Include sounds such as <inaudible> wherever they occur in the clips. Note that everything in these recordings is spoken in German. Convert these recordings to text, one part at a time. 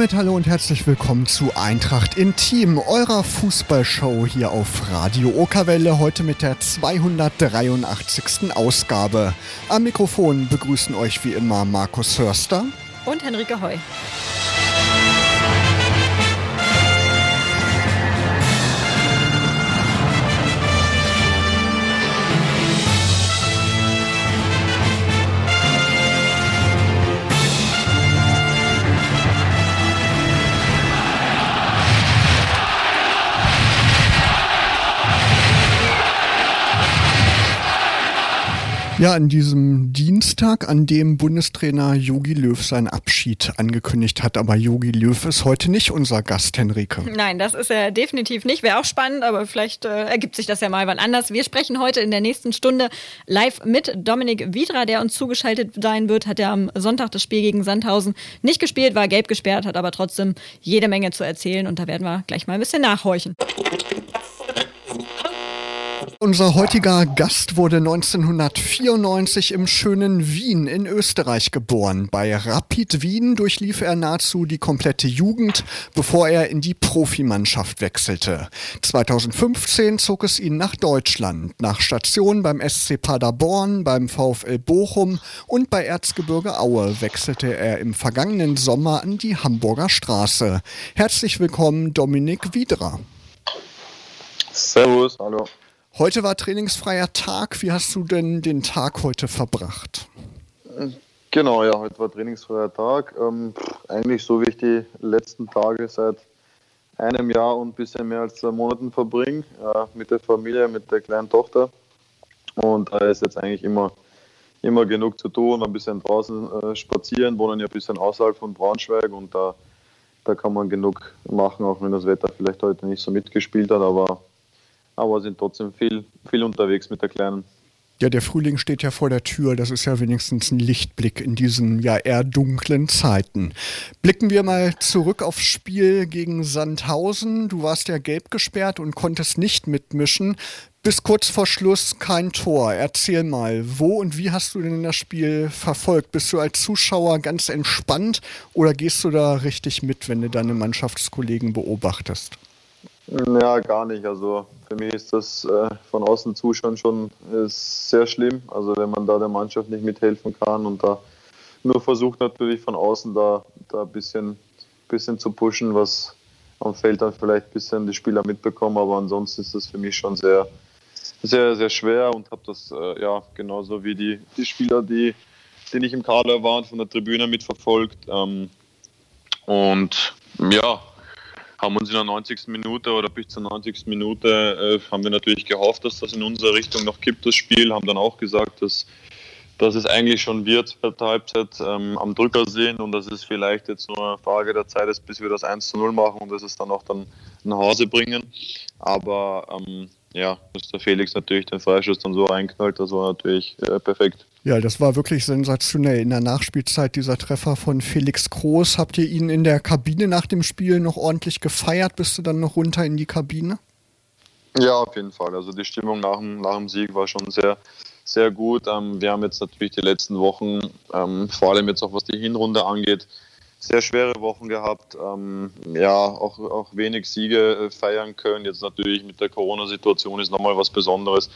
Damit hallo und herzlich willkommen zu Eintracht Intim, eurer Fußballshow hier auf Radio Okerwelle, heute mit der 283. Ausgabe. Am Mikrofon begrüßen euch wie immer Markus Hörster und Henrike Heu. Ja, an diesem Dienstag, an dem Bundestrainer Jogi Löw seinen Abschied angekündigt hat. Aber Jogi Löw ist heute nicht unser Gast, Henrike. Nein, das ist er definitiv nicht. Wäre auch spannend, aber vielleicht äh, ergibt sich das ja mal wann anders. Wir sprechen heute in der nächsten Stunde live mit Dominik Wiedra, der uns zugeschaltet sein wird. Hat er am Sonntag das Spiel gegen Sandhausen nicht gespielt, war gelb gesperrt, hat aber trotzdem jede Menge zu erzählen. Und da werden wir gleich mal ein bisschen nachhorchen. Unser heutiger Gast wurde 1994 im schönen Wien in Österreich geboren. Bei Rapid Wien durchlief er nahezu die komplette Jugend, bevor er in die Profimannschaft wechselte. 2015 zog es ihn nach Deutschland, nach Stationen beim SC Paderborn, beim VfL Bochum und bei Erzgebirge Aue wechselte er im vergangenen Sommer an die Hamburger Straße. Herzlich willkommen, Dominik Wiedra. Servus, hallo. Heute war trainingsfreier Tag. Wie hast du denn den Tag heute verbracht? Genau, ja, heute war trainingsfreier Tag. Ähm, eigentlich so wie ich die letzten Tage seit einem Jahr und ein bisschen mehr als zwei Monaten verbringe, äh, mit der Familie, mit der kleinen Tochter. Und da ist jetzt eigentlich immer, immer genug zu tun, ein bisschen draußen äh, spazieren, wohnen ja ein bisschen außerhalb von Braunschweig und da, da kann man genug machen, auch wenn das Wetter vielleicht heute nicht so mitgespielt hat, aber aber sind trotzdem viel, viel unterwegs mit der Kleinen. Ja, der Frühling steht ja vor der Tür. Das ist ja wenigstens ein Lichtblick in diesen ja eher dunklen Zeiten. Blicken wir mal zurück aufs Spiel gegen Sandhausen. Du warst ja gelb gesperrt und konntest nicht mitmischen. Bis kurz vor Schluss kein Tor. Erzähl mal, wo und wie hast du denn das Spiel verfolgt? Bist du als Zuschauer ganz entspannt oder gehst du da richtig mit, wenn du deine Mannschaftskollegen beobachtest? Ja, gar nicht. Also für mich ist das äh, von außen zuschauen schon sehr schlimm. Also wenn man da der Mannschaft nicht mithelfen kann und da nur versucht natürlich von außen da, da ein bisschen, bisschen zu pushen, was am Feld dann vielleicht ein bisschen die Spieler mitbekommen. Aber ansonsten ist das für mich schon sehr, sehr, sehr schwer und habe das äh, ja genauso wie die, die Spieler, die, die nicht im Kader waren, von der Tribüne mitverfolgt. Ähm, und ja, haben uns in der 90. Minute oder bis zur 90. Minute äh, haben wir natürlich gehofft, dass das in unsere Richtung noch kippt, das Spiel, haben dann auch gesagt, dass, dass es eigentlich schon wird bei der Halbzeit ähm, am Drücker sehen und dass es vielleicht jetzt nur eine Frage der Zeit ist, bis wir das 1 zu 0 machen und dass es dann auch dann nach Hause bringen. Aber ähm, ja, dass der Felix natürlich den Freischuss dann so reinknallt, das war natürlich äh, perfekt. Ja, das war wirklich sensationell. In der Nachspielzeit dieser Treffer von Felix Groß. Habt ihr ihn in der Kabine nach dem Spiel noch ordentlich gefeiert? Bist du dann noch runter in die Kabine? Ja, auf jeden Fall. Also die Stimmung nach dem, nach dem Sieg war schon sehr, sehr gut. Ähm, wir haben jetzt natürlich die letzten Wochen, ähm, vor allem jetzt auch was die Hinrunde angeht, sehr schwere Wochen gehabt. Ähm, ja, auch, auch wenig Siege äh, feiern können. Jetzt natürlich mit der Corona-Situation ist nochmal was Besonderes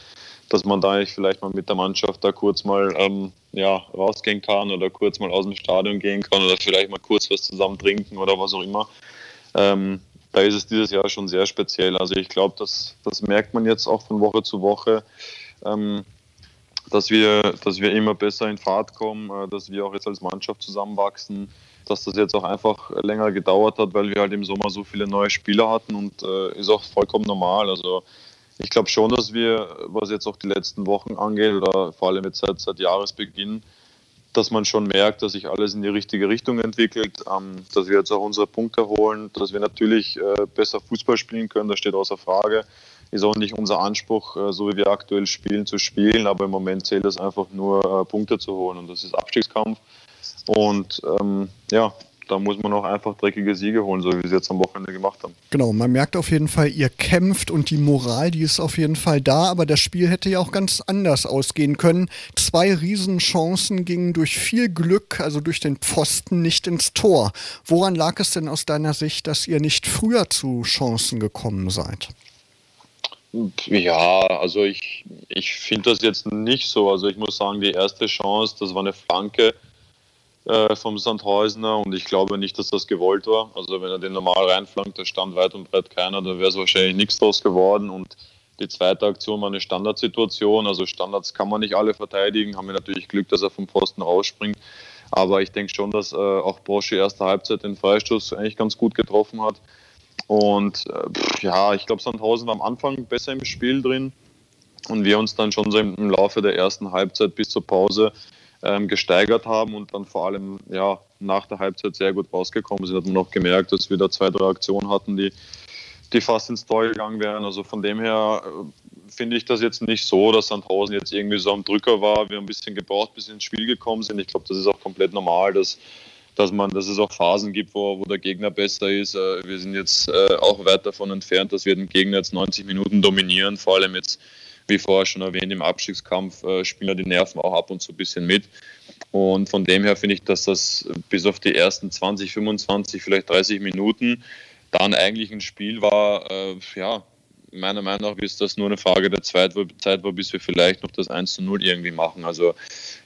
dass man da vielleicht mal mit der Mannschaft da kurz mal ähm, ja, rausgehen kann oder kurz mal aus dem Stadion gehen kann oder vielleicht mal kurz was zusammen trinken oder was auch immer. Ähm, da ist es dieses Jahr schon sehr speziell. Also ich glaube, das, das merkt man jetzt auch von Woche zu Woche, ähm, dass, wir, dass wir immer besser in Fahrt kommen, äh, dass wir auch jetzt als Mannschaft zusammenwachsen, dass das jetzt auch einfach länger gedauert hat, weil wir halt im Sommer so viele neue Spieler hatten und äh, ist auch vollkommen normal. Also ich glaube schon, dass wir, was jetzt auch die letzten Wochen angeht oder vor allem jetzt seit, seit Jahresbeginn, dass man schon merkt, dass sich alles in die richtige Richtung entwickelt, ähm, dass wir jetzt auch unsere Punkte holen, dass wir natürlich äh, besser Fußball spielen können, das steht außer Frage. Ist auch nicht unser Anspruch, äh, so wie wir aktuell spielen, zu spielen, aber im Moment zählt es einfach nur, äh, Punkte zu holen und das ist Abstiegskampf. Und ähm, ja, da muss man auch einfach dreckige Siege holen, so wie sie jetzt am Wochenende gemacht haben. Genau, man merkt auf jeden Fall, ihr kämpft und die Moral, die ist auf jeden Fall da, aber das Spiel hätte ja auch ganz anders ausgehen können. Zwei Riesenchancen gingen durch viel Glück, also durch den Pfosten, nicht ins Tor. Woran lag es denn aus deiner Sicht, dass ihr nicht früher zu Chancen gekommen seid? Ja, also ich, ich finde das jetzt nicht so. Also ich muss sagen, die erste Chance, das war eine Flanke äh, vom Sandhäusener und ich glaube nicht, dass das gewollt war. Also wenn er den normal reinflankt, da stand weit und breit keiner, da wäre es wahrscheinlich nichts draus geworden und die zweite Aktion war eine Standardsituation. Also Standards kann man nicht alle verteidigen. Haben wir natürlich Glück, dass er vom Posten rausspringt. Aber ich denke schon, dass äh, auch Brosche erste Halbzeit den Freistoß eigentlich ganz gut getroffen hat. Und äh, ja, ich glaube, Sandhausen war am Anfang besser im Spiel drin und wir uns dann schon so im, Laufe der ersten Halbzeit bis zur Pause ähm, gesteigert haben und dann vor allem ja, nach der Halbzeit sehr gut rausgekommen sind. Hat man auch gemerkt, dass wir da zwei, drei Aktionen hatten, die, die fast ins Tor gegangen wären. Also von dem her äh, finde ich das jetzt nicht so, dass Sandhausen jetzt irgendwie so am Drücker war. Wir haben ein bisschen gebraucht, bis ins Spiel gekommen sind. Ich glaube, das ist auch komplett normal, dass dass man, dass es auch Phasen gibt, wo, wo der Gegner besser ist. Äh, wir sind jetzt äh, auch weit davon entfernt, dass wir den Gegner jetzt 90 Minuten dominieren. Vor allem jetzt, wie vorher schon erwähnt, im Abstiegskampf äh, spielen ja die Nerven auch ab und zu ein bisschen mit. Und von dem her finde ich, dass das bis auf die ersten 20, 25, vielleicht 30 Minuten dann eigentlich ein Spiel war, ja, meiner Meinung nach ist das nur eine Frage der Zeit, Zeit war, bis wir vielleicht noch das 1 zu 0 irgendwie machen. Also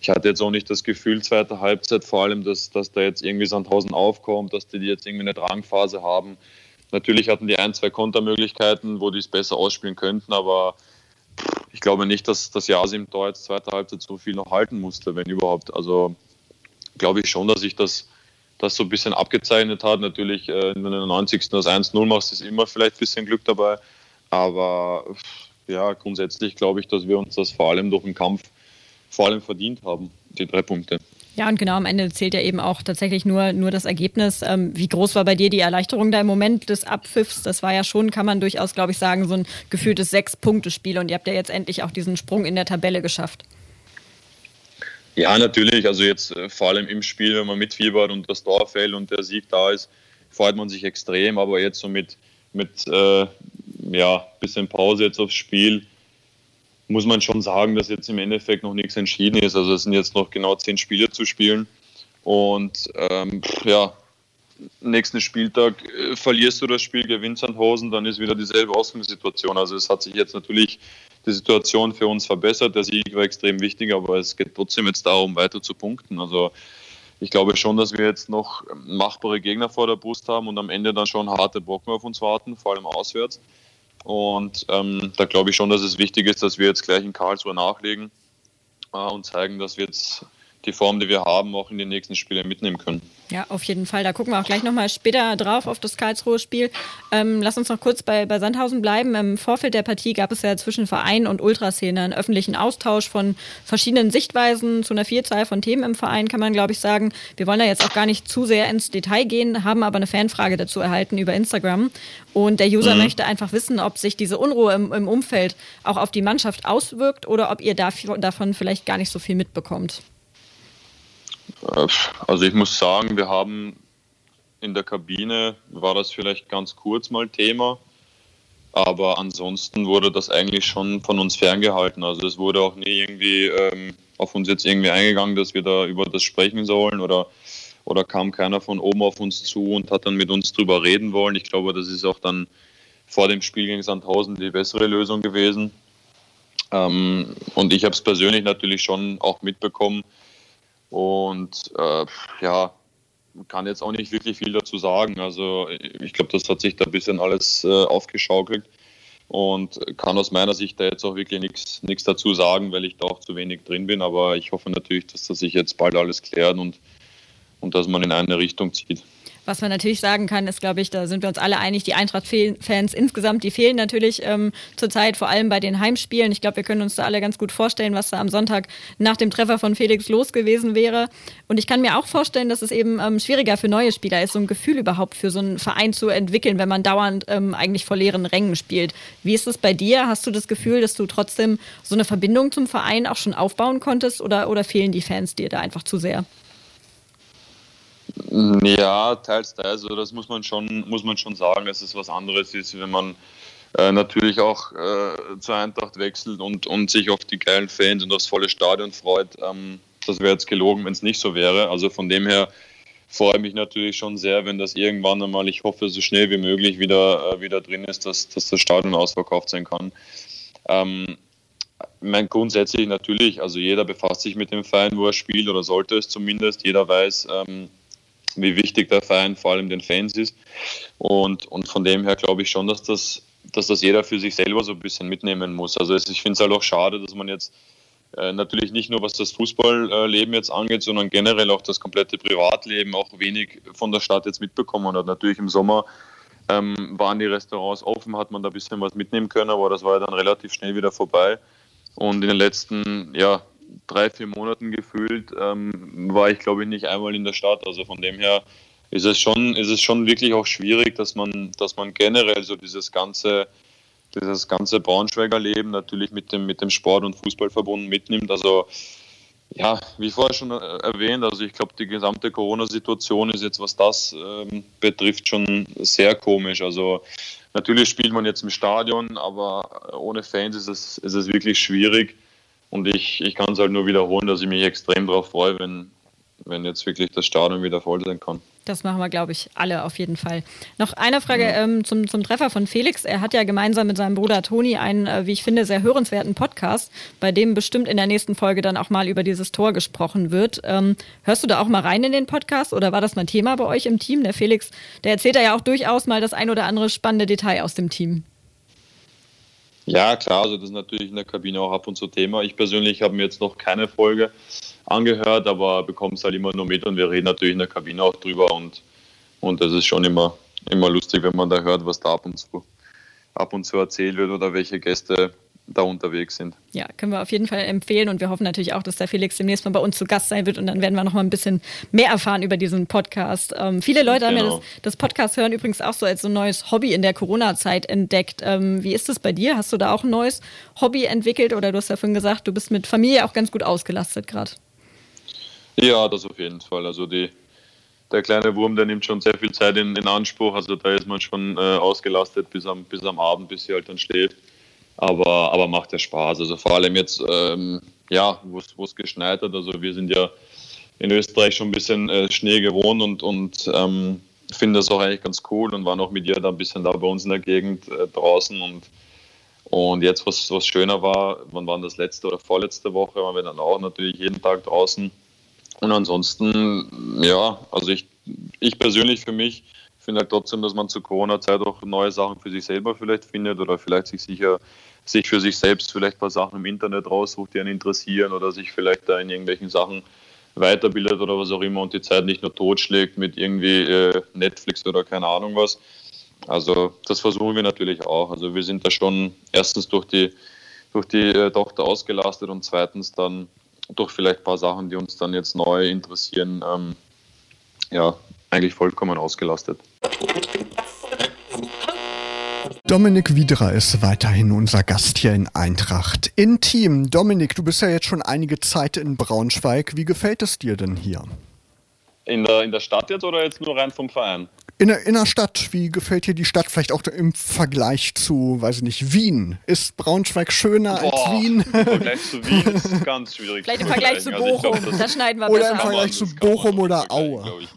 ich hatte jetzt auch nicht das Gefühl, zweite Halbzeit vor allem, dass, dass da jetzt irgendwie Sandhausen aufkommt, dass die jetzt irgendwie eine Drangphase haben. Natürlich hatten die ein, zwei Kontermöglichkeiten, wo die es besser ausspielen könnten, aber ich glaube nicht, dass das Jasim da jetzt zweite Halbzeit so viel noch halten musste, wenn überhaupt. Also glaube ich schon, dass sich das, das so ein bisschen abgezeichnet hat. Natürlich, äh, wenn du in der 90. das 1-0 machst, ist immer vielleicht ein bisschen Glück dabei. Aber ja, grundsätzlich glaube ich, dass wir uns das vor allem durch den Kampf vor allem verdient haben, die drei Punkte. Ja, und genau am Ende zählt ja eben auch tatsächlich nur, nur das Ergebnis. Ähm, wie groß war bei dir die Erleichterung da im Moment des Abpfiffs? Das war ja schon, kann man durchaus, glaube ich, sagen, so ein gefühltes Sechs-Punkte-Spiel und ihr habt ja jetzt endlich auch diesen Sprung in der Tabelle geschafft. Ja, natürlich. Also jetzt äh, vor allem im Spiel, wenn man mitfiebert und das Tor fällt und der Sieg da ist, freut man sich extrem. Aber jetzt so mit, mit äh, ja, bisschen Pause jetzt aufs Spiel, muss man schon sagen, dass jetzt im Endeffekt noch nichts entschieden ist. Also es sind jetzt noch genau zehn Spiele zu spielen. Und ähm, ja, nächsten Spieltag äh, verlierst du das Spiel, gewinnst Sandhausen, dann ist wieder dieselbe Ausgangssituation. Also es hat sich jetzt natürlich die Situation für uns verbessert. Der Sieg war extrem wichtig, aber es geht trotzdem jetzt darum, weiter zu punkten. Also ich glaube schon, dass wir jetzt noch machbare Gegner vor der Brust haben und am Ende dann schon harte Brocken auf uns warten, vor allem auswärts. Und ähm, da glaube ich schon, dass es wichtig ist, dass wir jetzt gleich in Karlsruhe nachlegen äh, und zeigen, dass wir jetzt die Form, die wir haben, auch in den nächsten Spielen mitnehmen können. Ja, auf jeden Fall. Da gucken wir auch gleich nochmal später drauf auf das Karlsruhe Spiel. Ähm, lass uns noch kurz bei, bei Sandhausen bleiben. Im Vorfeld der Partie gab es ja zwischen Verein und Ultraszene einen öffentlichen Austausch von verschiedenen Sichtweisen zu einer Vielzahl von Themen im Verein, kann man glaube ich sagen. Wir wollen da jetzt auch gar nicht zu sehr ins Detail gehen, haben aber eine Fanfrage dazu erhalten über Instagram. Und der User mhm. möchte einfach wissen, ob sich diese Unruhe im, im Umfeld auch auf die Mannschaft auswirkt oder ob ihr davon vielleicht gar nicht so viel mitbekommt. Also ich muss sagen, wir haben in der Kabine, war das vielleicht ganz kurz mal Thema, aber ansonsten wurde das eigentlich schon von uns ferngehalten. Also es wurde auch nie irgendwie ähm, auf uns jetzt irgendwie eingegangen, dass wir da über das sprechen sollen oder, oder kam keiner von oben auf uns zu und hat dann mit uns drüber reden wollen. Ich glaube, das ist auch dann vor dem Spiel gegen Sandhausen die bessere Lösung gewesen. Ähm, und ich habe es persönlich natürlich schon auch mitbekommen, und äh, ja, kann jetzt auch nicht wirklich viel dazu sagen. Also ich glaube, das hat sich da ein bisschen alles äh, aufgeschaukelt und kann aus meiner Sicht da jetzt auch wirklich nichts dazu sagen, weil ich da auch zu wenig drin bin. Aber ich hoffe natürlich, dass das sich jetzt bald alles klärt und, und dass man in eine Richtung zieht. Was man natürlich sagen kann, ist, glaube ich, da sind wir uns alle einig, die Eintracht-Fans insgesamt, die fehlen natürlich ähm, zurzeit, vor allem bei den Heimspielen. Ich glaube, wir können uns da alle ganz gut vorstellen, was da am Sonntag nach dem Treffer von Felix los gewesen wäre. Und ich kann mir auch vorstellen, dass es eben ähm, schwieriger für neue Spieler ist, so ein Gefühl überhaupt für so einen Verein zu entwickeln, wenn man dauernd ähm, eigentlich vor leeren Rängen spielt. Wie ist es bei dir? Hast du das Gefühl, dass du trotzdem so eine Verbindung zum Verein auch schon aufbauen konntest oder, oder fehlen die Fans dir da einfach zu sehr? Ja, teils, teils. Also das muss man schon, muss man schon sagen, dass es was anderes ist, wenn man äh, natürlich auch äh, zur Eintracht wechselt und, und sich auf die geilen Fans und das volle Stadion freut. Ähm, das wäre jetzt gelogen, wenn es nicht so wäre. Also von dem her freue ich mich natürlich schon sehr, wenn das irgendwann einmal, ich hoffe, so schnell wie möglich wieder, äh, wieder drin ist, dass, dass das Stadion ausverkauft sein kann. Ähm, mein grundsätzlich natürlich, also jeder befasst sich mit dem Verein, wo er spielt oder sollte es zumindest. Jeder weiß, ähm, wie wichtig der Verein vor allem den Fans ist. Und, und von dem her glaube ich schon, dass das, dass das jeder für sich selber so ein bisschen mitnehmen muss. Also ich finde es halt auch schade, dass man jetzt äh, natürlich nicht nur was das Fußballleben jetzt angeht, sondern generell auch das komplette Privatleben auch wenig von der Stadt jetzt mitbekommen hat. Natürlich im Sommer ähm, waren die Restaurants offen, hat man da ein bisschen was mitnehmen können, aber das war ja dann relativ schnell wieder vorbei. Und in den letzten ja, drei, vier Monaten gefühlt ähm, war ich, glaube ich, nicht einmal in der Stadt. Also von dem her ist es schon, ist es schon wirklich auch schwierig, dass man, dass man generell so dieses ganze, dieses ganze Braunschweiger Leben natürlich mit dem, mit dem Sport und Fußball verbunden mitnimmt. Also ja, wie vorher schon erwähnt, also ich glaube, die gesamte Corona-Situation ist jetzt, was das ähm, betrifft, schon sehr komisch. Also natürlich spielt man jetzt im Stadion, aber ohne Fans ist es, ist es wirklich schwierig. Und ich, ich kann es halt nur wiederholen, dass ich mich extrem darauf freue, wenn, wenn jetzt wirklich das Stadion wieder voll sein kann. Das machen wir, glaube ich, alle auf jeden Fall. Noch eine Frage ja. ähm, zum, zum Treffer von Felix. Er hat ja gemeinsam mit seinem Bruder Toni einen, äh, wie ich finde, sehr hörenswerten Podcast, bei dem bestimmt in der nächsten Folge dann auch mal über dieses Tor gesprochen wird. Ähm, hörst du da auch mal rein in den Podcast oder war das mal ein Thema bei euch im Team? Der Felix, der erzählt ja auch durchaus mal das ein oder andere spannende Detail aus dem Team. Ja, klar, also das ist natürlich in der Kabine auch ab und zu Thema. Ich persönlich habe mir jetzt noch keine Folge angehört, aber bekomme es halt immer nur mit und wir reden natürlich in der Kabine auch drüber und, und das ist schon immer, immer lustig, wenn man da hört, was da ab und zu, ab und zu erzählt wird oder welche Gäste da unterwegs sind. Ja, können wir auf jeden Fall empfehlen und wir hoffen natürlich auch, dass der Felix demnächst mal bei uns zu Gast sein wird und dann werden wir noch mal ein bisschen mehr erfahren über diesen Podcast. Ähm, viele Leute genau. haben ja genau. das, das, Podcast hören übrigens auch so als so ein neues Hobby in der Corona-Zeit entdeckt. Ähm, wie ist es bei dir? Hast du da auch ein neues Hobby entwickelt oder du hast ja vorhin gesagt, du bist mit Familie auch ganz gut ausgelastet gerade? Ja, das auf jeden Fall. Also die, der kleine Wurm, der nimmt schon sehr viel Zeit in, in Anspruch. Also da ist man schon äh, ausgelastet bis am, bis am Abend, bis sie halt dann steht aber, aber macht ja Spaß. Also vor allem jetzt, ähm, ja, wo es geschneit hat. Also wir sind ja in Österreich schon ein bisschen äh, Schnee gewohnt und, und ähm, finden das auch eigentlich ganz cool und waren auch mit ihr da ein bisschen da bei uns in der Gegend äh, draußen und und jetzt, was, was schöner war, wann waren das letzte oder vorletzte Woche, waren wir dann auch natürlich jeden Tag draußen. Und ansonsten, ja, also ich, ich persönlich für mich finde halt trotzdem, dass man zur Corona-Zeit auch neue Sachen für sich selber vielleicht findet oder vielleicht sich sicher sich für sich selbst vielleicht ein paar Sachen im Internet raussucht, die einen interessieren oder sich vielleicht da in irgendwelchen Sachen weiterbildet oder was auch immer und die Zeit nicht nur totschlägt mit irgendwie äh, Netflix oder keine Ahnung was. Also das versuchen wir natürlich auch. Also wir sind da schon erstens durch die, durch die äh, Tochter ausgelastet und zweitens dann durch vielleicht ein paar Sachen, die uns dann jetzt neu interessieren, ähm, ja, eigentlich vollkommen ausgelastet. Dominik Wiederer ist weiterhin unser Gast hier in Eintracht. Intim. Dominik, du bist ja jetzt schon einige Zeit in Braunschweig. Wie gefällt es dir denn hier? In der, in der Stadt jetzt oder jetzt nur rein vom Verein? In der, in der Stadt. Wie gefällt dir die Stadt vielleicht auch im Vergleich zu, weiß ich nicht, Wien? Ist Braunschweig schöner Boah, als Wien? Im Vergleich zu Wien ist ganz schwierig. Vielleicht im Vergleich zu Bochum. Also glaub, da schneiden wir Oder besser. im Vergleich zu Bochum oder Aue.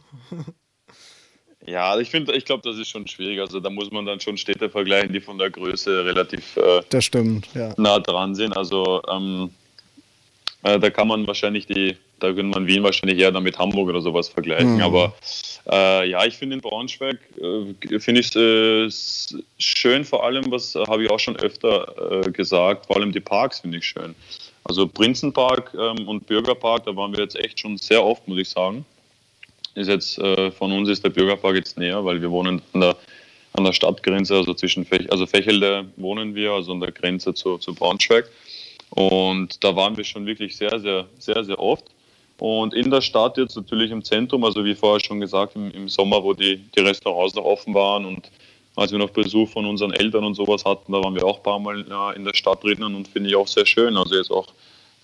Ja, also ich finde, ich glaube, das ist schon schwierig. Also da muss man dann schon Städte vergleichen, die von der Größe relativ äh, das stimmt, ja. nah dran sind. Also ähm, äh, da kann man wahrscheinlich die, da könnte man Wien wahrscheinlich eher dann mit Hamburg oder sowas vergleichen. Mhm. Aber äh, ja, ich finde in Braunschweig äh, finde ich es äh, schön, vor allem, was habe ich auch schon öfter gesagt, vor allem die Parks finde ich schön. Also Prinzenpark ähm, und Bürgerpark, da waren wir jetzt echt schon sehr oft, muss ich sagen ist jetzt äh, von uns ist der Bürgerpark jetzt näher, weil wir wohnen an der, an der Stadtgrenze, also zwischen Fech, also Fächelde wohnen wir, also an der Grenze zu, zu Braunschweig. Und da waren wir schon wirklich sehr, sehr, sehr, sehr oft. Und in der Stadt jetzt natürlich im Zentrum, also wie vorher schon gesagt, im, im Sommer, wo die, die Restaurants noch offen waren und als wir noch Besuch von unseren Eltern und sowas hatten, da waren wir auch ein paar Mal ja, in der Stadt drinnen und finde ich auch sehr schön. Also jetzt auch,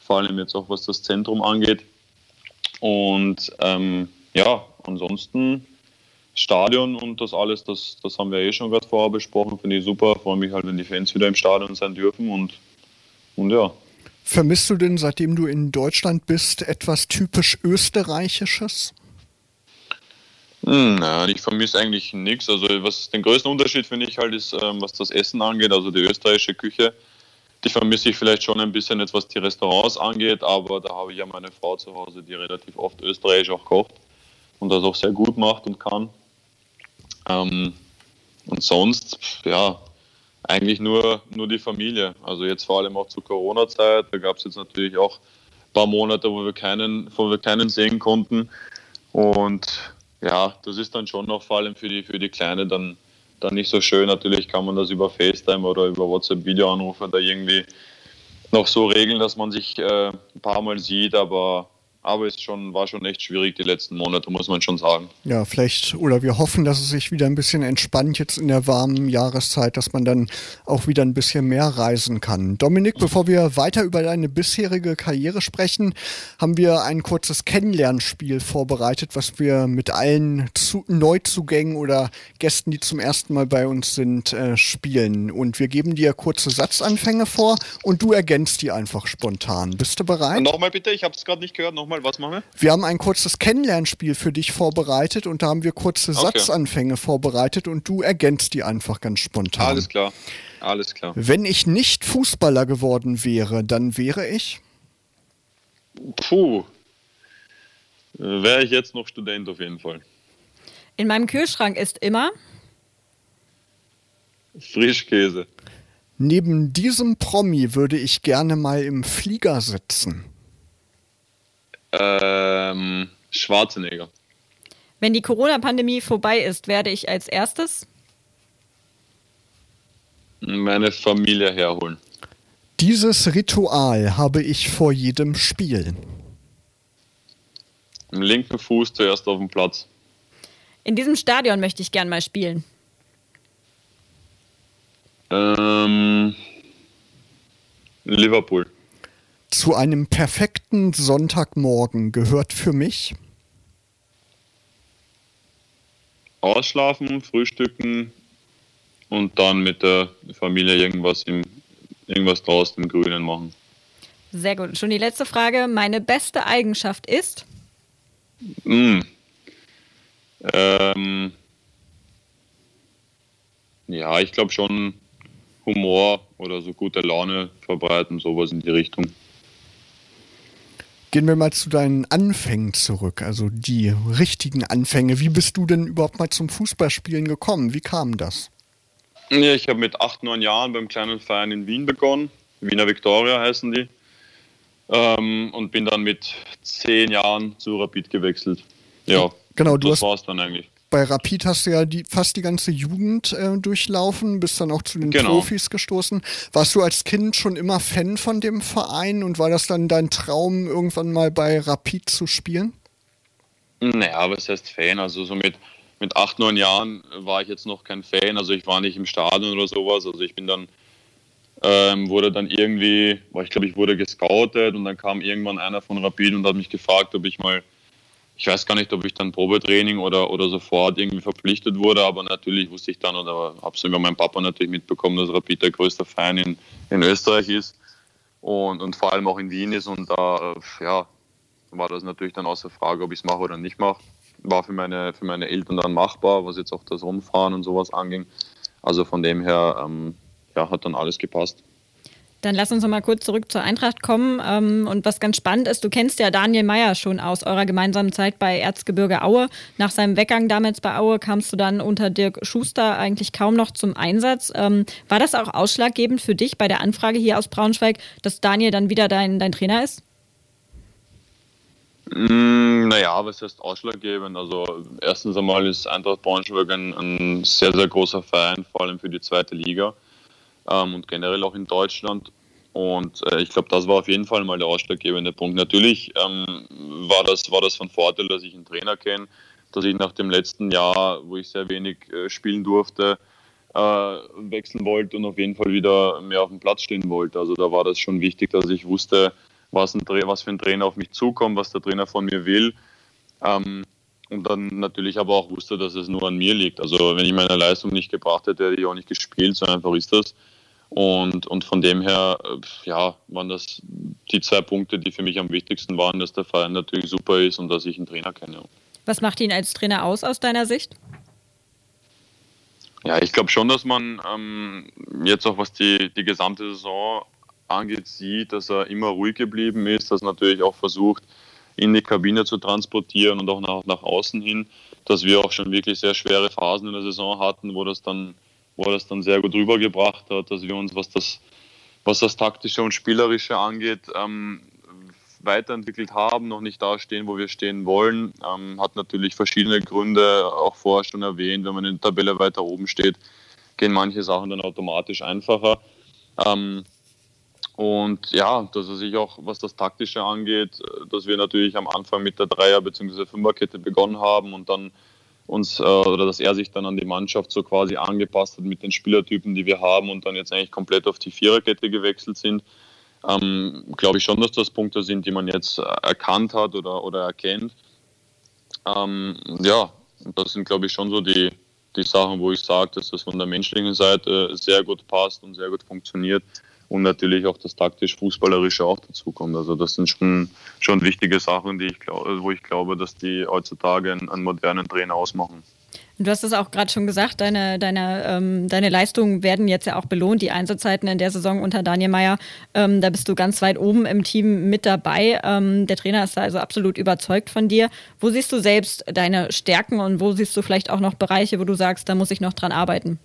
vor allem jetzt auch was das Zentrum angeht. Und ähm, ja, ansonsten Stadion und das alles, das, das haben wir eh schon gerade vorher besprochen, finde ich super. Freue mich halt, wenn die Fans wieder im Stadion sein dürfen und, und ja. Vermisst du denn, seitdem du in Deutschland bist, etwas typisch Österreichisches? Hm, nein, ich vermisse eigentlich nichts. Also was den größten Unterschied finde ich halt ist, ähm, was das Essen angeht, also die österreichische Küche. Die vermisse ich vielleicht schon ein bisschen jetzt, was die Restaurants angeht, aber da habe ich ja meine Frau zu Hause, die relativ oft österreichisch auch kocht und das auch sehr gut macht und kann. Ähm, und sonst, ja, eigentlich nur, nur die Familie. Also jetzt vor allem auch zur Corona-Zeit, da gab es jetzt natürlich auch ein paar Monate, wo wir keinen, wo wir keinen sehen konnten. Und ja, das ist dann schon noch vor allem für die, für die Kleine dann, dann nicht so schön. Natürlich kann man das über FaceTime oder über WhatsApp-Videoanrufe da irgendwie noch so regeln, dass man sich äh, ein paar Mal sieht, aber aber es schon, war schon echt schwierig die letzten Monate, muss man schon sagen. Ja, vielleicht, oder wir hoffen, dass es sich wieder ein bisschen entspannt jetzt in der warmen Jahreszeit, dass man dann auch wieder ein bisschen mehr reisen kann. Dominik, bevor wir weiter über deine bisherige Karriere sprechen, haben wir ein kurzes Kennenlernspiel vorbereitet, was wir mit allen zu Neuzugängen oder Gästen, die zum ersten Mal bei uns sind, äh, spielen. Und wir geben dir kurze Satzanfänge vor und du ergänzt die einfach spontan. Bist du bereit? Nochmal bitte, ich habe es gerade nicht gehört. Nochmal nochmal, was machen wir? Wir haben ein kurzes Kennenlernspiel für dich vorbereitet und da haben wir kurze okay. Satzanfänge vorbereitet und du ergänzt die einfach ganz spontan. Alles klar. Alles klar. Wenn ich nicht Fußballer geworden wäre, dann wäre ich? Puh. Wäre ich jetzt noch Student auf jeden Fall. In meinem Kühlschrank ist immer Frischkäse. Neben diesem Promi würde ich gerne mal im Flieger sitzen. Ähm, Schwarzenegger. Wenn die Corona-Pandemie vorbei ist, werde ich als erstes meine Familie herholen. Dieses Ritual habe ich vor jedem Spiel. Im linken Fuß zuerst auf dem Platz. In diesem Stadion möchte ich gern mal spielen. Ähm, Liverpool. Zu einem perfekten Sonntagmorgen gehört für mich Ausschlafen, frühstücken und dann mit der Familie irgendwas im irgendwas draußen im Grünen machen. Sehr gut. Schon die letzte Frage. Meine beste Eigenschaft ist? Mm. Ähm, ja, ich glaube schon Humor oder so gute Laune verbreiten, sowas in die Richtung. Gehen wir mal zu deinen Anfängen zurück, also die richtigen Anfänge. Wie bist du denn überhaupt mal zum Fußballspielen gekommen? Wie kam das? Ja, ich habe mit acht, neun Jahren beim kleinen Verein in Wien begonnen. Wiener Victoria heißen die. Ähm, und bin dann mit zehn Jahren zu Rapid gewechselt. Ja, genau, du das war es dann eigentlich bei Rapid hast du ja die, fast die ganze Jugend äh, durchlaufen, bist dann auch zu den genau. Profis gestoßen. Warst du als Kind schon immer Fan von dem Verein und war das dann dein Traum, irgendwann mal bei Rapid zu spielen? Naja, was heißt Fan? Also so mit, mit acht, neun Jahren war ich jetzt noch kein Fan. Also ich war nicht im Stadion oder sowas. Also ich bin dann, ähm, wurde dann irgendwie, ich glaube, ich wurde gescoutet und dann kam irgendwann einer von Rapid und hat mich gefragt, ob ich mal ich weiß gar nicht, ob ich dann Probetraining oder, oder sofort irgendwie verpflichtet wurde, aber natürlich wusste ich dann oder habe es über meinen Papa natürlich mitbekommen, dass Rapid der größte Verein in, in Österreich ist und, und vor allem auch in Wien ist und da ja, war das natürlich dann außer Frage, ob ich es mache oder nicht mache. War für meine, für meine Eltern dann machbar, was jetzt auch das Rumfahren und sowas anging. Also von dem her ähm, ja, hat dann alles gepasst. Dann lass uns noch mal kurz zurück zur Eintracht kommen. Ähm, und was ganz spannend ist, du kennst ja Daniel Meyer schon aus eurer gemeinsamen Zeit bei Erzgebirge Aue. Nach seinem Weggang damals bei Aue kamst du dann unter Dirk Schuster eigentlich kaum noch zum Einsatz. Ähm, war das auch ausschlaggebend für dich bei der Anfrage hier aus Braunschweig, dass Daniel dann wieder dein, dein Trainer ist? Mm, naja, was heißt ausschlaggebend? Also erstens einmal ist Eintracht Braunschweig ein, ein sehr, sehr großer Verein, vor allem für die zweite Liga ähm, und generell auch in Deutschland. Und äh, ich glaube, das war auf jeden Fall mal der ausschlaggebende Punkt. Natürlich ähm, war, das, war das von Vorteil, dass ich einen Trainer kenne, dass ich nach dem letzten Jahr, wo ich sehr wenig äh, spielen durfte, äh, wechseln wollte und auf jeden Fall wieder mehr auf dem Platz stehen wollte. Also da war das schon wichtig, dass ich wusste, was, ein, was für ein Trainer auf mich zukommt, was der Trainer von mir will. Ähm, und dann natürlich aber auch wusste, dass es nur an mir liegt. Also wenn ich meine Leistung nicht gebracht hätte, hätte ich auch nicht gespielt, so einfach ist das. Und, und von dem her, äh, ja, waren das die zwei Punkte, die für mich am wichtigsten waren, dass der Verein natürlich super ist und dass ich einen Trainer kenne. Was macht ihn als Trainer aus, aus deiner Sicht? Ja, ich glaube schon, dass man ähm, jetzt auch was die, die gesamte Saison angeht, sieht, dass er immer ruhig geblieben ist, dass er natürlich auch versucht, in die Kabine zu transportieren und auch nach, nach außen hin, dass wir auch schon wirklich sehr schwere Phasen in der Saison hatten, wo das dann, wo er das dann sehr gut rübergebracht hat, dass wir uns, was das, was das taktische und spielerische angeht, ähm, weiterentwickelt haben, noch nicht da stehen, wo wir stehen wollen. Ähm, hat natürlich verschiedene Gründe, auch vorher schon erwähnt, wenn man in der Tabelle weiter oben steht, gehen manche Sachen dann automatisch einfacher. Ähm, und ja, dass er sich auch, was das Taktische angeht, dass wir natürlich am Anfang mit der Dreier- bzw. Fünferkette begonnen haben und dann uns, äh, oder dass er sich dann an die Mannschaft so quasi angepasst hat mit den Spielertypen, die wir haben und dann jetzt eigentlich komplett auf die Viererkette gewechselt sind. Ähm, Glaube ich schon, dass das Punkte sind, die man jetzt erkannt hat oder, oder erkennt. Ähm, ja, das sind, glaube ich, schon so die, die Sachen, wo ich sage, dass das von der menschlichen Seite sehr gut passt und sehr gut funktioniert und natürlich auch das taktisch-fußballerische auch dazu kommt. Also das sind schon, schon wichtige Sachen, die ich glaube, wo ich glaube, dass die heutzutage einen, einen modernen Trainer ausmachen. Du hast es auch gerade schon gesagt, deine, deine, ähm, deine Leistungen werden jetzt ja auch belohnt. Die Einsatzzeiten in der Saison unter Daniel Meyer, ähm, da bist du ganz weit oben im Team mit dabei. Ähm, der Trainer ist da also absolut überzeugt von dir. Wo siehst du selbst deine Stärken und wo siehst du vielleicht auch noch Bereiche, wo du sagst, da muss ich noch dran arbeiten?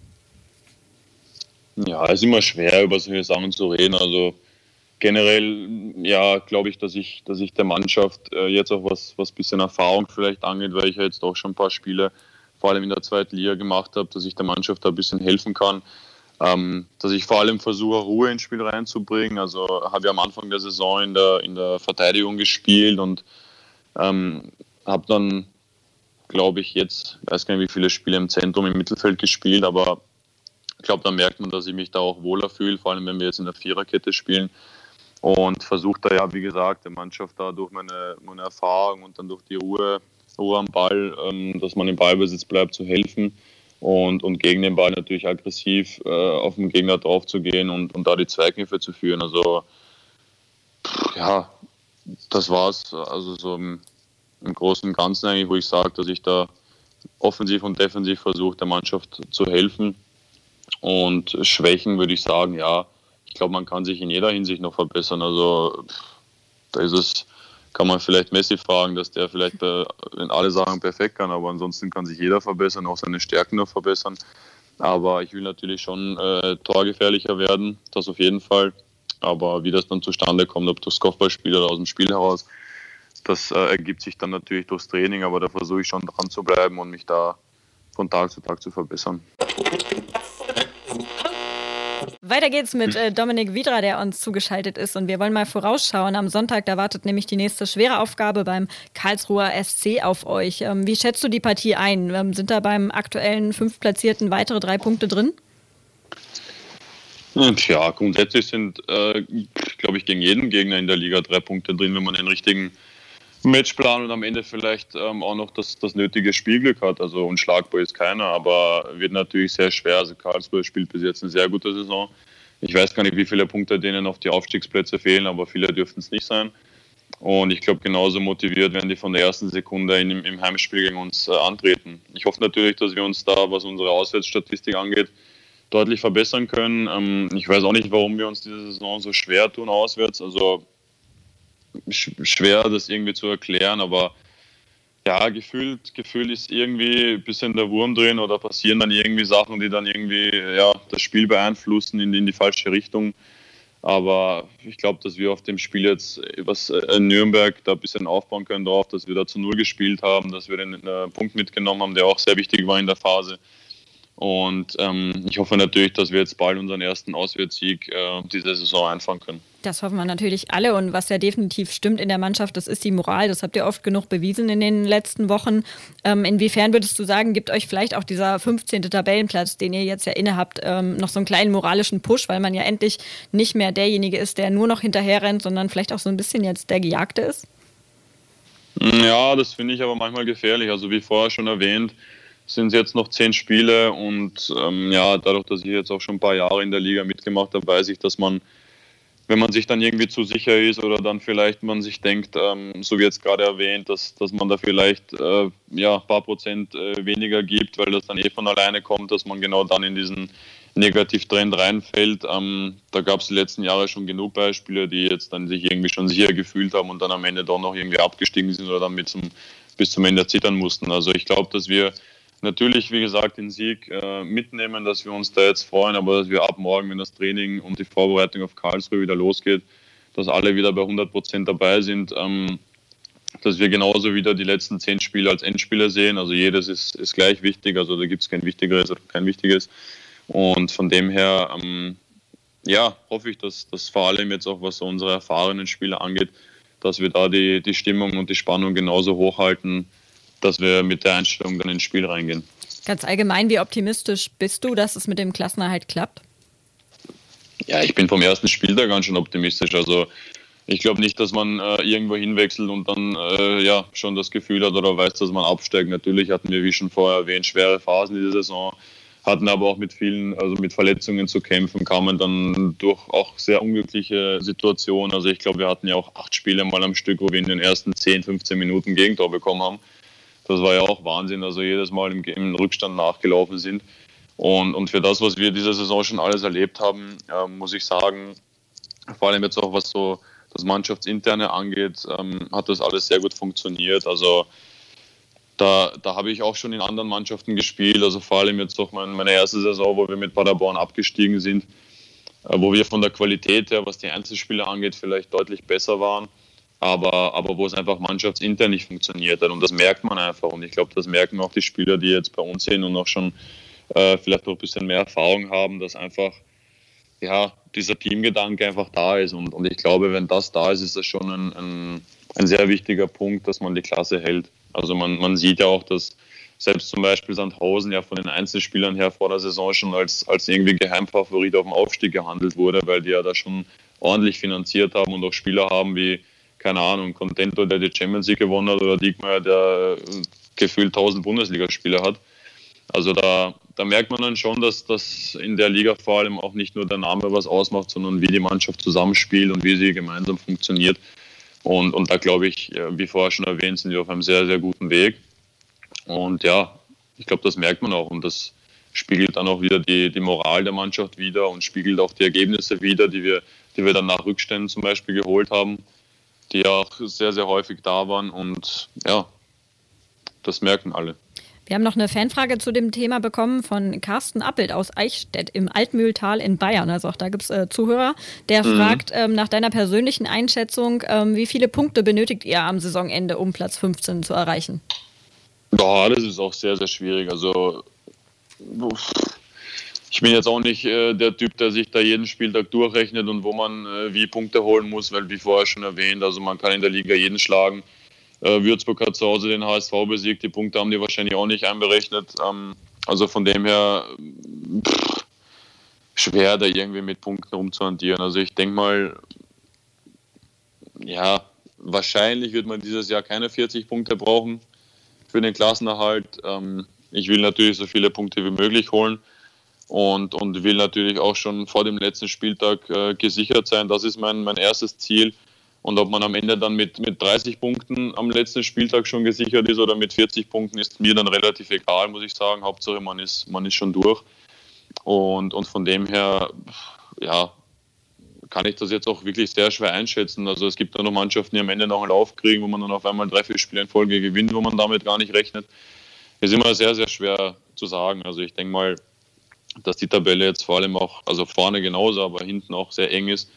Ja, es ist immer schwer, über solche Sachen zu reden. Also generell, ja, glaube ich, dass ich, dass ich der Mannschaft äh, jetzt auch was, was bisschen Erfahrung vielleicht angeht, weil ich ja jetzt auch schon ein paar Spiele, vor allem in der zweiten Liga gemacht habe, dass ich der Mannschaft da ein bisschen helfen kann. Ähm, dass ich vor allem versuche, Ruhe ins Spiel reinzubringen. Also habe ich am Anfang der Saison in der, in der Verteidigung gespielt und ähm, habe dann, glaube ich, jetzt, weiß gar nicht, wie viele Spiele im Zentrum, im Mittelfeld gespielt, aber glaube, da merkt man, dass ich mich da auch wohler fühle, vor allem wenn wir jetzt in der Viererkette spielen. Und versuche da ja, wie gesagt, der Mannschaft da durch meine, meine Erfahrung und dann durch die Ruhe, Ruhe am Ball, ähm, dass man im Ballbesitz bleibt, zu helfen. Und, und gegen den Ball natürlich aggressiv äh, auf den Gegner drauf zu gehen und, und da die Zweikämpfe zu führen. Also, ja, das war's. Also, so im, im Großen und Ganzen eigentlich, wo ich sage, dass ich da offensiv und defensiv versuche, der Mannschaft zu helfen und Schwächen würde ich sagen, ja, ich glaube, man kann sich in jeder Hinsicht noch verbessern. Also da ist es, kann man vielleicht Messi fragen, dass der vielleicht in alle Sachen perfekt kann, aber ansonsten kann sich jeder verbessern, auch seine Stärken noch verbessern. Aber ich will natürlich schon äh, torgefährlicher werden, das auf jeden Fall. Aber wie das dann zustande kommt, ob das Kopfballspiel oder aus dem Spiel heraus, das äh, ergibt sich dann natürlich durchs Training, aber da versuche ich schon dran zu bleiben und mich da von Tag zu Tag zu verbessern. Weiter geht's mit äh, Dominik Wiedra, der uns zugeschaltet ist. Und wir wollen mal vorausschauen. Am Sonntag, da wartet nämlich die nächste schwere Aufgabe beim Karlsruher SC auf euch. Ähm, wie schätzt du die Partie ein? Ähm, sind da beim aktuellen Fünftplatzierten weitere drei Punkte drin? Ja, grundsätzlich sind, äh, glaube ich, gegen jeden Gegner in der Liga drei Punkte drin, wenn man den richtigen Matchplan und am Ende vielleicht ähm, auch noch das, das nötige Spielglück hat. Also unschlagbar ist keiner, aber wird natürlich sehr schwer. Also Karlsruhe spielt bis jetzt eine sehr gute Saison. Ich weiß gar nicht, wie viele Punkte denen auf die Aufstiegsplätze fehlen, aber viele dürften es nicht sein. Und ich glaube, genauso motiviert werden die von der ersten Sekunde in, im Heimspiel gegen uns äh, antreten. Ich hoffe natürlich, dass wir uns da, was unsere Auswärtsstatistik angeht, deutlich verbessern können. Ähm, ich weiß auch nicht, warum wir uns diese Saison so schwer tun auswärts. Also schwer, das irgendwie zu erklären, aber ja, gefühlt, gefühlt ist irgendwie ein bisschen der Wurm drin oder passieren dann irgendwie Sachen, die dann irgendwie ja, das Spiel beeinflussen in, in die falsche Richtung. Aber ich glaube, dass wir auf dem Spiel jetzt was in äh, Nürnberg da ein bisschen aufbauen können drauf, dass wir da zu Null gespielt haben, dass wir den äh, Punkt mitgenommen haben, der auch sehr wichtig war in der Phase. Und ähm, ich hoffe natürlich, dass wir jetzt bald unseren ersten Auswärtssieg äh, diese Saison einfangen können. Das hoffen wir natürlich alle. Und was ja definitiv stimmt in der Mannschaft, das ist die Moral. Das habt ihr oft genug bewiesen in den letzten Wochen. Ähm, inwiefern würdest du sagen, gibt euch vielleicht auch dieser 15. Tabellenplatz, den ihr jetzt ja innehabt, ähm, noch so einen kleinen moralischen Push, weil man ja endlich nicht mehr derjenige ist, der nur noch hinterher rennt, sondern vielleicht auch so ein bisschen jetzt der Gejagte ist? Ja, das finde ich aber manchmal gefährlich. Also wie vorher schon erwähnt, sind es jetzt noch zehn Spiele und ähm, ja, dadurch, dass ich jetzt auch schon ein paar Jahre in der Liga mitgemacht habe, weiß ich, dass man, wenn man sich dann irgendwie zu sicher ist oder dann vielleicht man sich denkt, ähm, so wie jetzt gerade erwähnt, dass, dass man da vielleicht äh, ja, ein paar Prozent äh, weniger gibt, weil das dann eh von alleine kommt, dass man genau dann in diesen Negativtrend reinfällt. Ähm, da gab es die letzten Jahre schon genug Beispiele, die jetzt dann sich irgendwie schon sicher gefühlt haben und dann am Ende doch noch irgendwie abgestiegen sind oder dann mit zum, bis zum Ende zittern mussten. Also ich glaube, dass wir natürlich, wie gesagt, den Sieg äh, mitnehmen, dass wir uns da jetzt freuen, aber dass wir ab morgen, wenn das Training und die Vorbereitung auf Karlsruhe wieder losgeht, dass alle wieder bei 100 Prozent dabei sind, ähm, dass wir genauso wieder die letzten zehn Spiele als Endspiele sehen. Also jedes ist, ist gleich wichtig, also da gibt es kein wichtigeres oder kein wichtiges. Und von dem her, ähm, ja, hoffe ich, dass das vor allem jetzt auch, was unsere erfahrenen Spieler angeht, dass wir da die, die Stimmung und die Spannung genauso hochhalten, dass wir mit der Einstellung dann ins Spiel reingehen. Ganz allgemein, wie optimistisch bist du, dass es mit dem Klassenerhalt klappt? Ja, ich bin vom ersten Spieltag ganz schön optimistisch. Also ich glaube nicht, dass man äh, irgendwo hinwechselt und dann äh, ja schon das Gefühl hat oder weiß, dass man absteigt. Natürlich hatten wir, wie schon vorher erwähnt, schwere Phasen diese Saison, hatten aber auch mit vielen, also mit Verletzungen zu kämpfen, kamen dann durch auch sehr unglückliche Situationen. Also ich glaube, wir hatten ja auch acht Spiele mal am Stück, wo wir in den ersten 10, 15 Minuten Gegentor bekommen haben. Das war ja auch Wahnsinn, also jedes Mal im, im Rückstand nachgelaufen sind. Und, und für das, was wir diese Saison schon alles erlebt haben, äh, muss ich sagen, vor allem jetzt auch was so das Mannschaftsinterne angeht, ähm, hat das alles sehr gut funktioniert. Also da, da habe ich auch schon in anderen Mannschaften gespielt, also vor allem jetzt auch mein, meine erste Saison, wo wir mit Paderborn abgestiegen sind, äh, wo wir von der Qualität her, was die Einzelspieler angeht, vielleicht deutlich besser waren aber, aber wo es einfach mannschaftsintern nicht funktioniert hat. Und das merkt man einfach. Und ich glaube, das merken auch die Spieler, die jetzt bei uns sind und auch schon äh, vielleicht noch ein bisschen mehr Erfahrung haben, dass einfach ja, dieser Teamgedanke einfach da ist. Und, und ich glaube, wenn das da ist, ist das schon ein, ein, ein sehr wichtiger Punkt, dass man die Klasse hält. Also man, man sieht ja auch, dass selbst zum Beispiel Sandhausen ja von den Einzelspielern her vor der Saison schon als, als irgendwie Geheimfavorit auf dem Aufstieg gehandelt wurde, weil die ja da schon ordentlich finanziert haben und auch Spieler haben wie keine Ahnung, Contento, der die Champions League gewonnen hat, oder Diekmeyer, der äh, gefühlt 1000 Bundesligaspieler hat. Also da, da merkt man dann schon, dass das in der Liga vor allem auch nicht nur der Name was ausmacht, sondern wie die Mannschaft zusammenspielt und wie sie gemeinsam funktioniert. Und, und da glaube ich, wie vorher schon erwähnt, sind wir auf einem sehr, sehr guten Weg. Und ja, ich glaube, das merkt man auch und das spiegelt dann auch wieder die, die Moral der Mannschaft wieder und spiegelt auch die Ergebnisse wieder, die wir, die wir dann nach Rückständen zum Beispiel geholt haben die auch sehr, sehr häufig da waren. Und ja, das merken alle. Wir haben noch eine Fanfrage zu dem Thema bekommen von Carsten Appelt aus Eichstätt im Altmühltal in Bayern. Also auch da gibt es äh, Zuhörer. Der mhm. fragt ähm, nach deiner persönlichen Einschätzung, ähm, wie viele Punkte benötigt ihr am Saisonende, um Platz 15 zu erreichen? Ja, das ist auch sehr, sehr schwierig. Also ich bin jetzt auch nicht äh, der Typ, der sich da jeden Spieltag durchrechnet und wo man äh, wie Punkte holen muss, weil wie vorher schon erwähnt, also man kann in der Liga jeden schlagen. Äh, Würzburg hat zu Hause den HSV besiegt, die Punkte haben die wahrscheinlich auch nicht einberechnet. Ähm, also von dem her pff, schwer da irgendwie mit Punkten rumzuhantieren. Also ich denke mal, ja, wahrscheinlich wird man dieses Jahr keine 40 Punkte brauchen für den Klassenerhalt. Ähm, ich will natürlich so viele Punkte wie möglich holen und, und will natürlich auch schon vor dem letzten Spieltag äh, gesichert sein. Das ist mein, mein erstes Ziel. Und ob man am Ende dann mit, mit 30 Punkten am letzten Spieltag schon gesichert ist oder mit 40 Punkten, ist mir dann relativ egal, muss ich sagen. Hauptsache, man ist, man ist schon durch. Und, und von dem her, ja, kann ich das jetzt auch wirklich sehr schwer einschätzen. Also es gibt da noch Mannschaften, die am Ende noch einen Lauf kriegen, wo man dann auf einmal drei, vier Spiele in Folge gewinnt, wo man damit gar nicht rechnet. Ist immer sehr, sehr schwer zu sagen. Also ich denke mal, dass die Tabelle jetzt vor allem auch, also vorne genauso, aber hinten auch sehr eng ist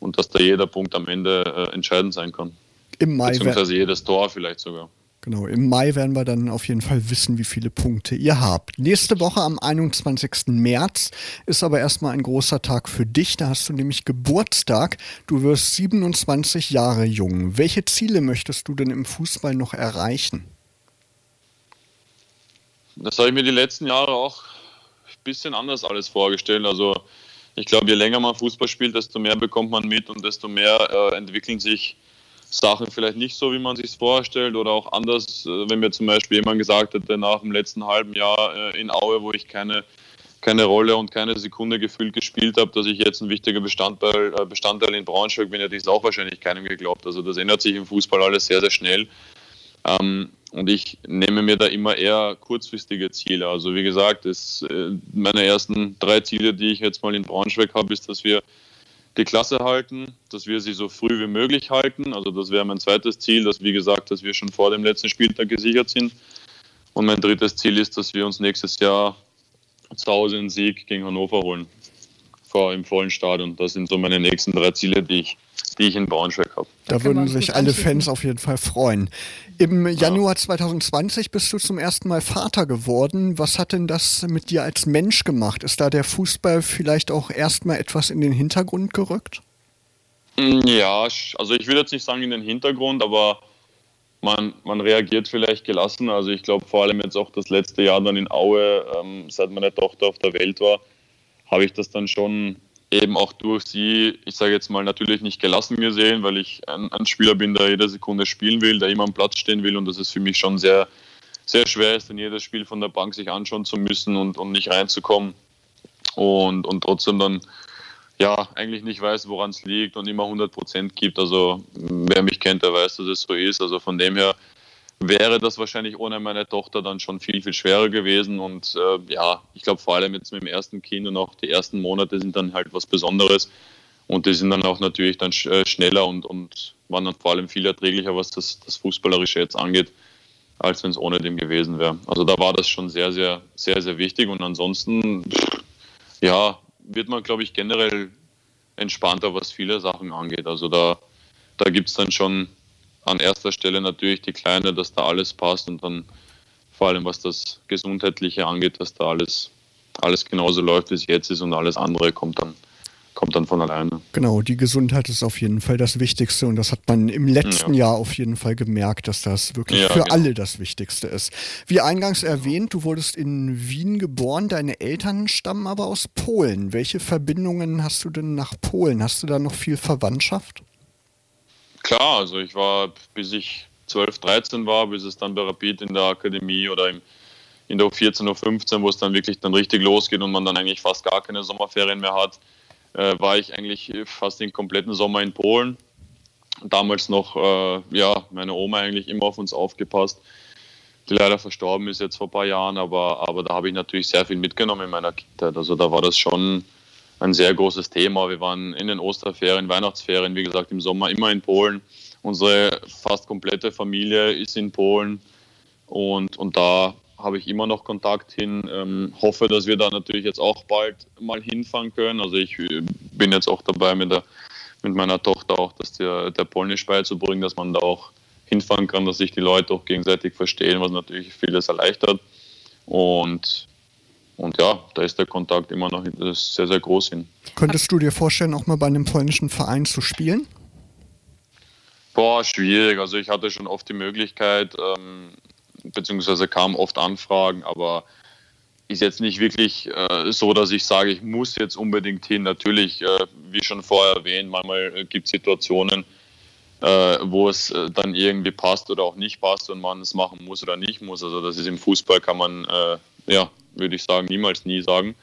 und dass da jeder Punkt am Ende äh, entscheidend sein kann. Im Mai. Beziehungsweise jedes Tor vielleicht sogar. Genau, im Mai werden wir dann auf jeden Fall wissen, wie viele Punkte ihr habt. Nächste Woche am 21. März ist aber erstmal ein großer Tag für dich. Da hast du nämlich Geburtstag. Du wirst 27 Jahre jung. Welche Ziele möchtest du denn im Fußball noch erreichen? Das habe ich mir die letzten Jahre auch bisschen anders alles vorgestellt. Also ich glaube, je länger man Fußball spielt, desto mehr bekommt man mit und desto mehr äh, entwickeln sich Sachen vielleicht nicht so, wie man sich vorstellt oder auch anders, äh, wenn mir zum Beispiel jemand gesagt hätte, nach dem letzten halben Jahr äh, in Aue, wo ich keine, keine Rolle und keine Sekunde gefühlt gespielt habe, dass ich jetzt ein wichtiger Bestandteil, äh, Bestandteil in Braunschweig bin, hätte ich es auch wahrscheinlich keinem geglaubt. Also das ändert sich im Fußball alles sehr, sehr schnell. Ähm, und ich nehme mir da immer eher kurzfristige Ziele. Also wie gesagt, das, meine ersten drei Ziele, die ich jetzt mal in Braunschweig habe, ist, dass wir die Klasse halten, dass wir sie so früh wie möglich halten. Also das wäre mein zweites Ziel, dass wie gesagt, dass wir schon vor dem letzten Spieltag gesichert sind. Und mein drittes Ziel ist, dass wir uns nächstes Jahr zu Hause einen Sieg gegen Hannover holen. Vor im vollen Stadion. Das sind so meine nächsten drei Ziele, die ich die ich in Braunschweig habe. Da würden sich alle Fans auf jeden Fall freuen. Im Januar 2020 bist du zum ersten Mal Vater geworden. Was hat denn das mit dir als Mensch gemacht? Ist da der Fußball vielleicht auch erstmal etwas in den Hintergrund gerückt? Mm, ja, also ich würde jetzt nicht sagen in den Hintergrund, aber man, man reagiert vielleicht gelassen. Also ich glaube vor allem jetzt auch das letzte Jahr dann in Aue, ähm, seit meine Tochter auf der Welt war, habe ich das dann schon eben auch durch sie, ich sage jetzt mal, natürlich nicht gelassen gesehen, weil ich ein, ein, Spieler bin, der jede Sekunde spielen will, der immer am Platz stehen will und das ist für mich schon sehr, sehr schwer ist, in jedes Spiel von der Bank sich anschauen zu müssen und, und nicht reinzukommen und, und trotzdem dann ja, eigentlich nicht weiß, woran es liegt und immer 100 Prozent gibt. Also wer mich kennt, der weiß, dass es so ist. Also von dem her wäre das wahrscheinlich ohne meine Tochter dann schon viel, viel schwerer gewesen. Und äh, ja, ich glaube vor allem jetzt mit dem ersten Kind und auch die ersten Monate sind dann halt was Besonderes. Und die sind dann auch natürlich dann äh, schneller und, und waren dann vor allem viel erträglicher, was das, das Fußballerische jetzt angeht, als wenn es ohne dem gewesen wäre. Also da war das schon sehr, sehr, sehr, sehr wichtig. Und ansonsten, ja, wird man, glaube ich, generell entspannter, was viele Sachen angeht. Also da, da gibt es dann schon an erster Stelle natürlich die Kleine, dass da alles passt und dann vor allem was das Gesundheitliche angeht, dass da alles, alles genauso läuft, wie es jetzt ist und alles andere kommt dann, kommt dann von alleine. Genau, die Gesundheit ist auf jeden Fall das Wichtigste und das hat man im letzten ja. Jahr auf jeden Fall gemerkt, dass das wirklich ja, für genau. alle das Wichtigste ist. Wie eingangs erwähnt, du wurdest in Wien geboren, deine Eltern stammen aber aus Polen. Welche Verbindungen hast du denn nach Polen? Hast du da noch viel Verwandtschaft? Klar, also ich war, bis ich 12, 13 war, bis es dann bei Rapid in der Akademie oder im, in der U14, U15, wo es dann wirklich dann richtig losgeht und man dann eigentlich fast gar keine Sommerferien mehr hat, äh, war ich eigentlich fast den kompletten Sommer in Polen. Damals noch, äh, ja, meine Oma eigentlich immer auf uns aufgepasst, die leider verstorben ist jetzt vor ein paar Jahren, aber, aber da habe ich natürlich sehr viel mitgenommen in meiner Kindheit. Also da war das schon ein sehr großes Thema. Wir waren in den Osterferien, Weihnachtsferien, wie gesagt, im Sommer immer in Polen. Unsere fast komplette Familie ist in Polen und, und da habe ich immer noch Kontakt hin. Ähm, hoffe, dass wir da natürlich jetzt auch bald mal hinfahren können. Also ich äh, bin jetzt auch dabei mit, der, mit meiner Tochter auch, dass der, der Polnisch beizubringen, dass man da auch hinfahren kann, dass sich die Leute auch gegenseitig verstehen, was natürlich vieles erleichtert. Und und ja, da ist der Kontakt immer noch sehr, sehr groß hin. Könntest du dir vorstellen, auch mal bei einem polnischen Verein zu spielen? Boah, schwierig. Also ich hatte schon oft die Möglichkeit, ähm, beziehungsweise kamen oft Anfragen, aber ist jetzt nicht wirklich äh, so, dass ich sage, ich muss jetzt unbedingt hin. Natürlich, äh, wie schon vorher erwähnt, manchmal äh, gibt es Situationen, äh, wo es äh, dann irgendwie passt oder auch nicht passt und man es machen muss oder nicht muss. Also das ist im Fußball kann man äh, ja würde ich sagen, niemals nie sagen.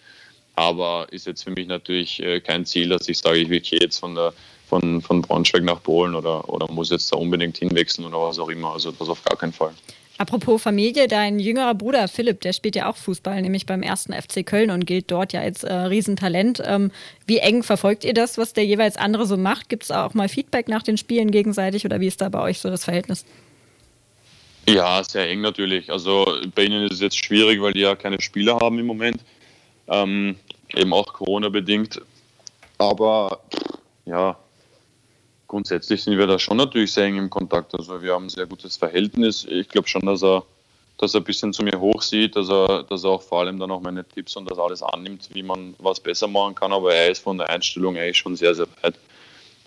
Aber ist jetzt für mich natürlich äh, kein Ziel, dass ich sage, ich gehe jetzt von, der, von, von Braunschweig nach Polen oder, oder muss jetzt da unbedingt hinwechseln oder was auch immer. Also das auf gar keinen Fall. Apropos Familie, dein jüngerer Bruder Philipp, der spielt ja auch Fußball, nämlich beim ersten FC Köln und gilt dort ja als äh, Riesentalent. Ähm, wie eng verfolgt ihr das, was der jeweils andere so macht? Gibt es auch mal Feedback nach den Spielen gegenseitig oder wie ist da bei euch so das Verhältnis? Ja, sehr eng natürlich. Also bei ihnen ist es jetzt schwierig, weil die ja keine Spieler haben im Moment. Ähm, eben auch Corona-bedingt. Aber ja, grundsätzlich sind wir da schon natürlich sehr eng im Kontakt. Also wir haben ein sehr gutes Verhältnis. Ich glaube schon, dass er, dass er ein bisschen zu mir hochsieht, dass er, dass er auch vor allem dann auch meine Tipps und das alles annimmt, wie man was besser machen kann. Aber er ist von der Einstellung eigentlich schon sehr, sehr weit.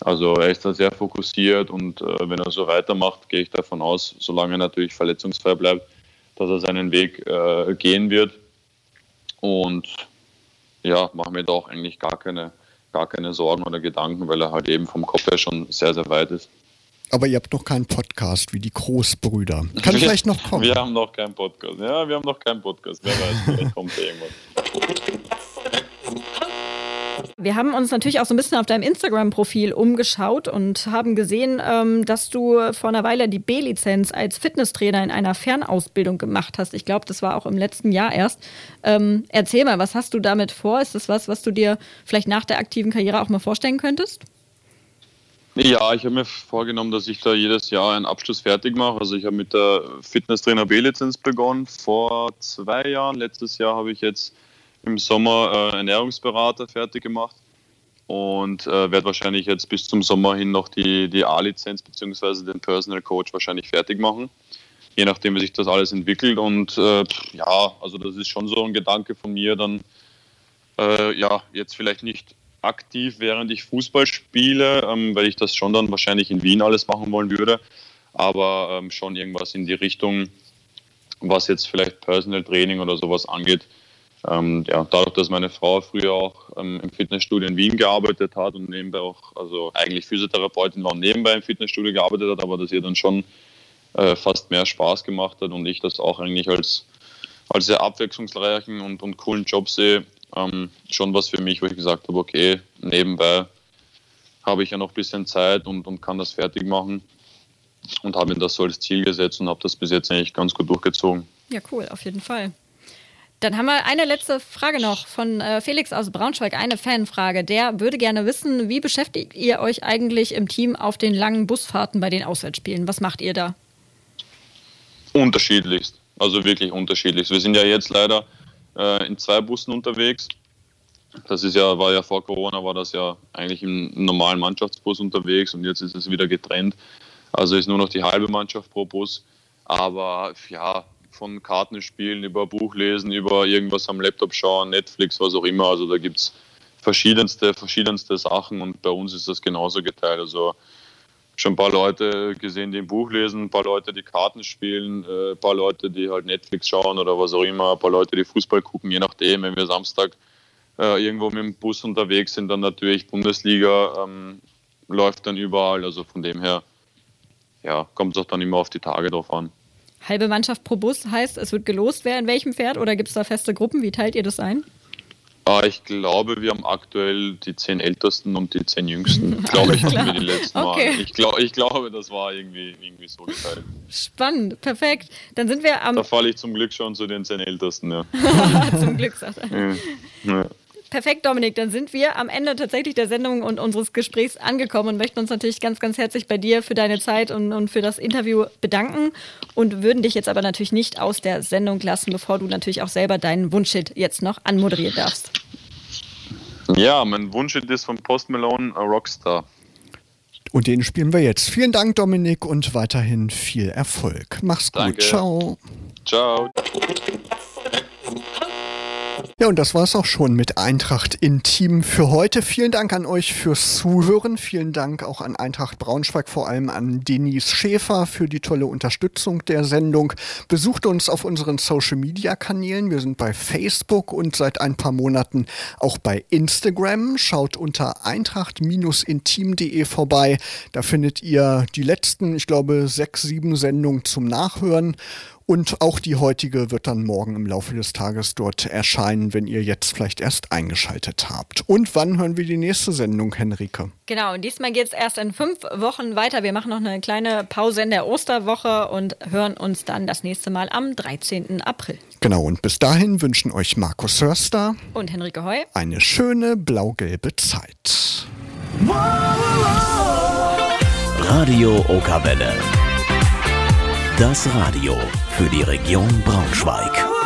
Also er ist da sehr fokussiert und äh, wenn er so weitermacht, gehe ich davon aus, solange er natürlich verletzungsfrei bleibt, dass er seinen Weg äh, gehen wird. Und ja, mache mir da auch eigentlich gar keine, gar keine Sorgen oder Gedanken, weil er halt eben vom Kopf her schon sehr, sehr weit ist. Aber ihr habt noch keinen Podcast wie die Großbrüder. Kann wir, <laughs> vielleicht noch kommen. Wir haben noch keinen Podcast. Ja, wir haben noch keinen Podcast. Wer weiß, vielleicht kommt da irgendwas. <laughs> Wir haben uns natürlich auch so ein bisschen auf deinem Instagram-Profil umgeschaut und haben gesehen, ähm, dass du vor einer Weile die B-Lizenz als Fitnesstrainer in einer Fernausbildung gemacht hast. Ich glaube, das war auch im letzten Jahr erst. Ähm, erzähl mal, was hast du damit vor? Ist das was, was du dir vielleicht nach der aktiven Karriere auch mal vorstellen könntest? Ja, ich habe mir vorgenommen, dass ich da jedes Jahr einen Abschluss fertig mache. Also ich habe mit der Fitnesstrainer B-Lizenz begonnen vor zwei Jahren. Letztes Jahr habe ich jetzt im Sommer äh, Ernährungsberater fertig gemacht und äh, werde wahrscheinlich jetzt bis zum Sommer hin noch die, die A-Lizenz bzw. den Personal Coach wahrscheinlich fertig machen. Je nachdem, wie sich das alles entwickelt. Und äh, ja, also das ist schon so ein Gedanke von mir, dann äh, ja, jetzt vielleicht nicht aktiv, während ich Fußball spiele, ähm, weil ich das schon dann wahrscheinlich in Wien alles machen wollen würde, aber ähm, schon irgendwas in die Richtung, was jetzt vielleicht Personal Training oder sowas angeht. Ähm, ja, dadurch, dass meine Frau früher auch ähm, im Fitnessstudio in Wien gearbeitet hat und nebenbei auch, also eigentlich Physiotherapeutin war und nebenbei im Fitnessstudio gearbeitet hat, aber dass ihr dann schon äh, fast mehr Spaß gemacht hat und ich das auch eigentlich als, als sehr abwechslungsreichen und, und coolen Job sehe, ähm, schon was für mich, wo ich gesagt habe, okay, nebenbei habe ich ja noch ein bisschen Zeit und, und kann das fertig machen und habe mir das so als Ziel gesetzt und habe das bis jetzt eigentlich ganz gut durchgezogen. Ja, cool, auf jeden Fall. Dann haben wir eine letzte Frage noch von äh, Felix aus Braunschweig, eine Fanfrage. Der würde gerne wissen, wie beschäftigt ihr euch eigentlich im Team auf den langen Busfahrten bei den Auswärtsspielen? Was macht ihr da? Unterschiedlichst, also wirklich unterschiedlichst. Wir sind ja jetzt leider äh, in zwei Bussen unterwegs. Das ist ja, war ja vor Corona, war das ja eigentlich im normalen Mannschaftsbus unterwegs und jetzt ist es wieder getrennt. Also ist nur noch die halbe Mannschaft pro Bus. Aber ja, von Karten spielen über Buch lesen, über irgendwas am Laptop schauen, Netflix, was auch immer. Also da gibt es verschiedenste, verschiedenste Sachen und bei uns ist das genauso geteilt. Also schon ein paar Leute gesehen, die ein Buch lesen, ein paar Leute, die Karten spielen, äh, ein paar Leute, die halt Netflix schauen oder was auch immer, ein paar Leute, die Fußball gucken, je nachdem, wenn wir Samstag äh, irgendwo mit dem Bus unterwegs sind, dann natürlich Bundesliga ähm, läuft dann überall. Also von dem her, ja, kommt es auch dann immer auf die Tage drauf an. Halbe Mannschaft pro Bus heißt, es wird gelost, wer in welchem fährt oder gibt es da feste Gruppen? Wie teilt ihr das ein? Ah, ich glaube, wir haben aktuell die zehn Ältesten und die zehn Jüngsten. <laughs> glaube ich, hatten wir die letzten okay. Mal. Ich, glaub, ich glaube, das war irgendwie, irgendwie so geteilt. Spannend, perfekt. Dann sind wir am. Da falle ich zum Glück schon zu den zehn Ältesten, ja. <laughs> zum Glück, sagt er. Ja. Ja. Perfekt, Dominik. Dann sind wir am Ende tatsächlich der Sendung und unseres Gesprächs angekommen und möchten uns natürlich ganz, ganz herzlich bei dir für deine Zeit und, und für das Interview bedanken und würden dich jetzt aber natürlich nicht aus der Sendung lassen, bevor du natürlich auch selber deinen Wunschhit jetzt noch anmoderieren darfst. Ja, mein Wunschhit ist von Post Malone, A Rockstar. Und den spielen wir jetzt. Vielen Dank, Dominik, und weiterhin viel Erfolg. Mach's gut. Danke. Ciao. Ciao. Ja, und das war es auch schon mit Eintracht Intim für heute. Vielen Dank an euch fürs Zuhören. Vielen Dank auch an Eintracht Braunschweig, vor allem an Denise Schäfer für die tolle Unterstützung der Sendung. Besucht uns auf unseren Social Media Kanälen. Wir sind bei Facebook und seit ein paar Monaten auch bei Instagram. Schaut unter eintracht-intim.de vorbei. Da findet ihr die letzten, ich glaube, sechs, sieben Sendungen zum Nachhören. Und auch die heutige wird dann morgen im Laufe des Tages dort erscheinen, wenn ihr jetzt vielleicht erst eingeschaltet habt. Und wann hören wir die nächste Sendung, Henrike? Genau, und diesmal geht es erst in fünf Wochen weiter. Wir machen noch eine kleine Pause in der Osterwoche und hören uns dann das nächste Mal am 13. April. Genau, und bis dahin wünschen euch Markus Hörster und Henrike Heu eine schöne blau-gelbe Zeit. Radio Okawelle. Das Radio für die Region Braunschweig.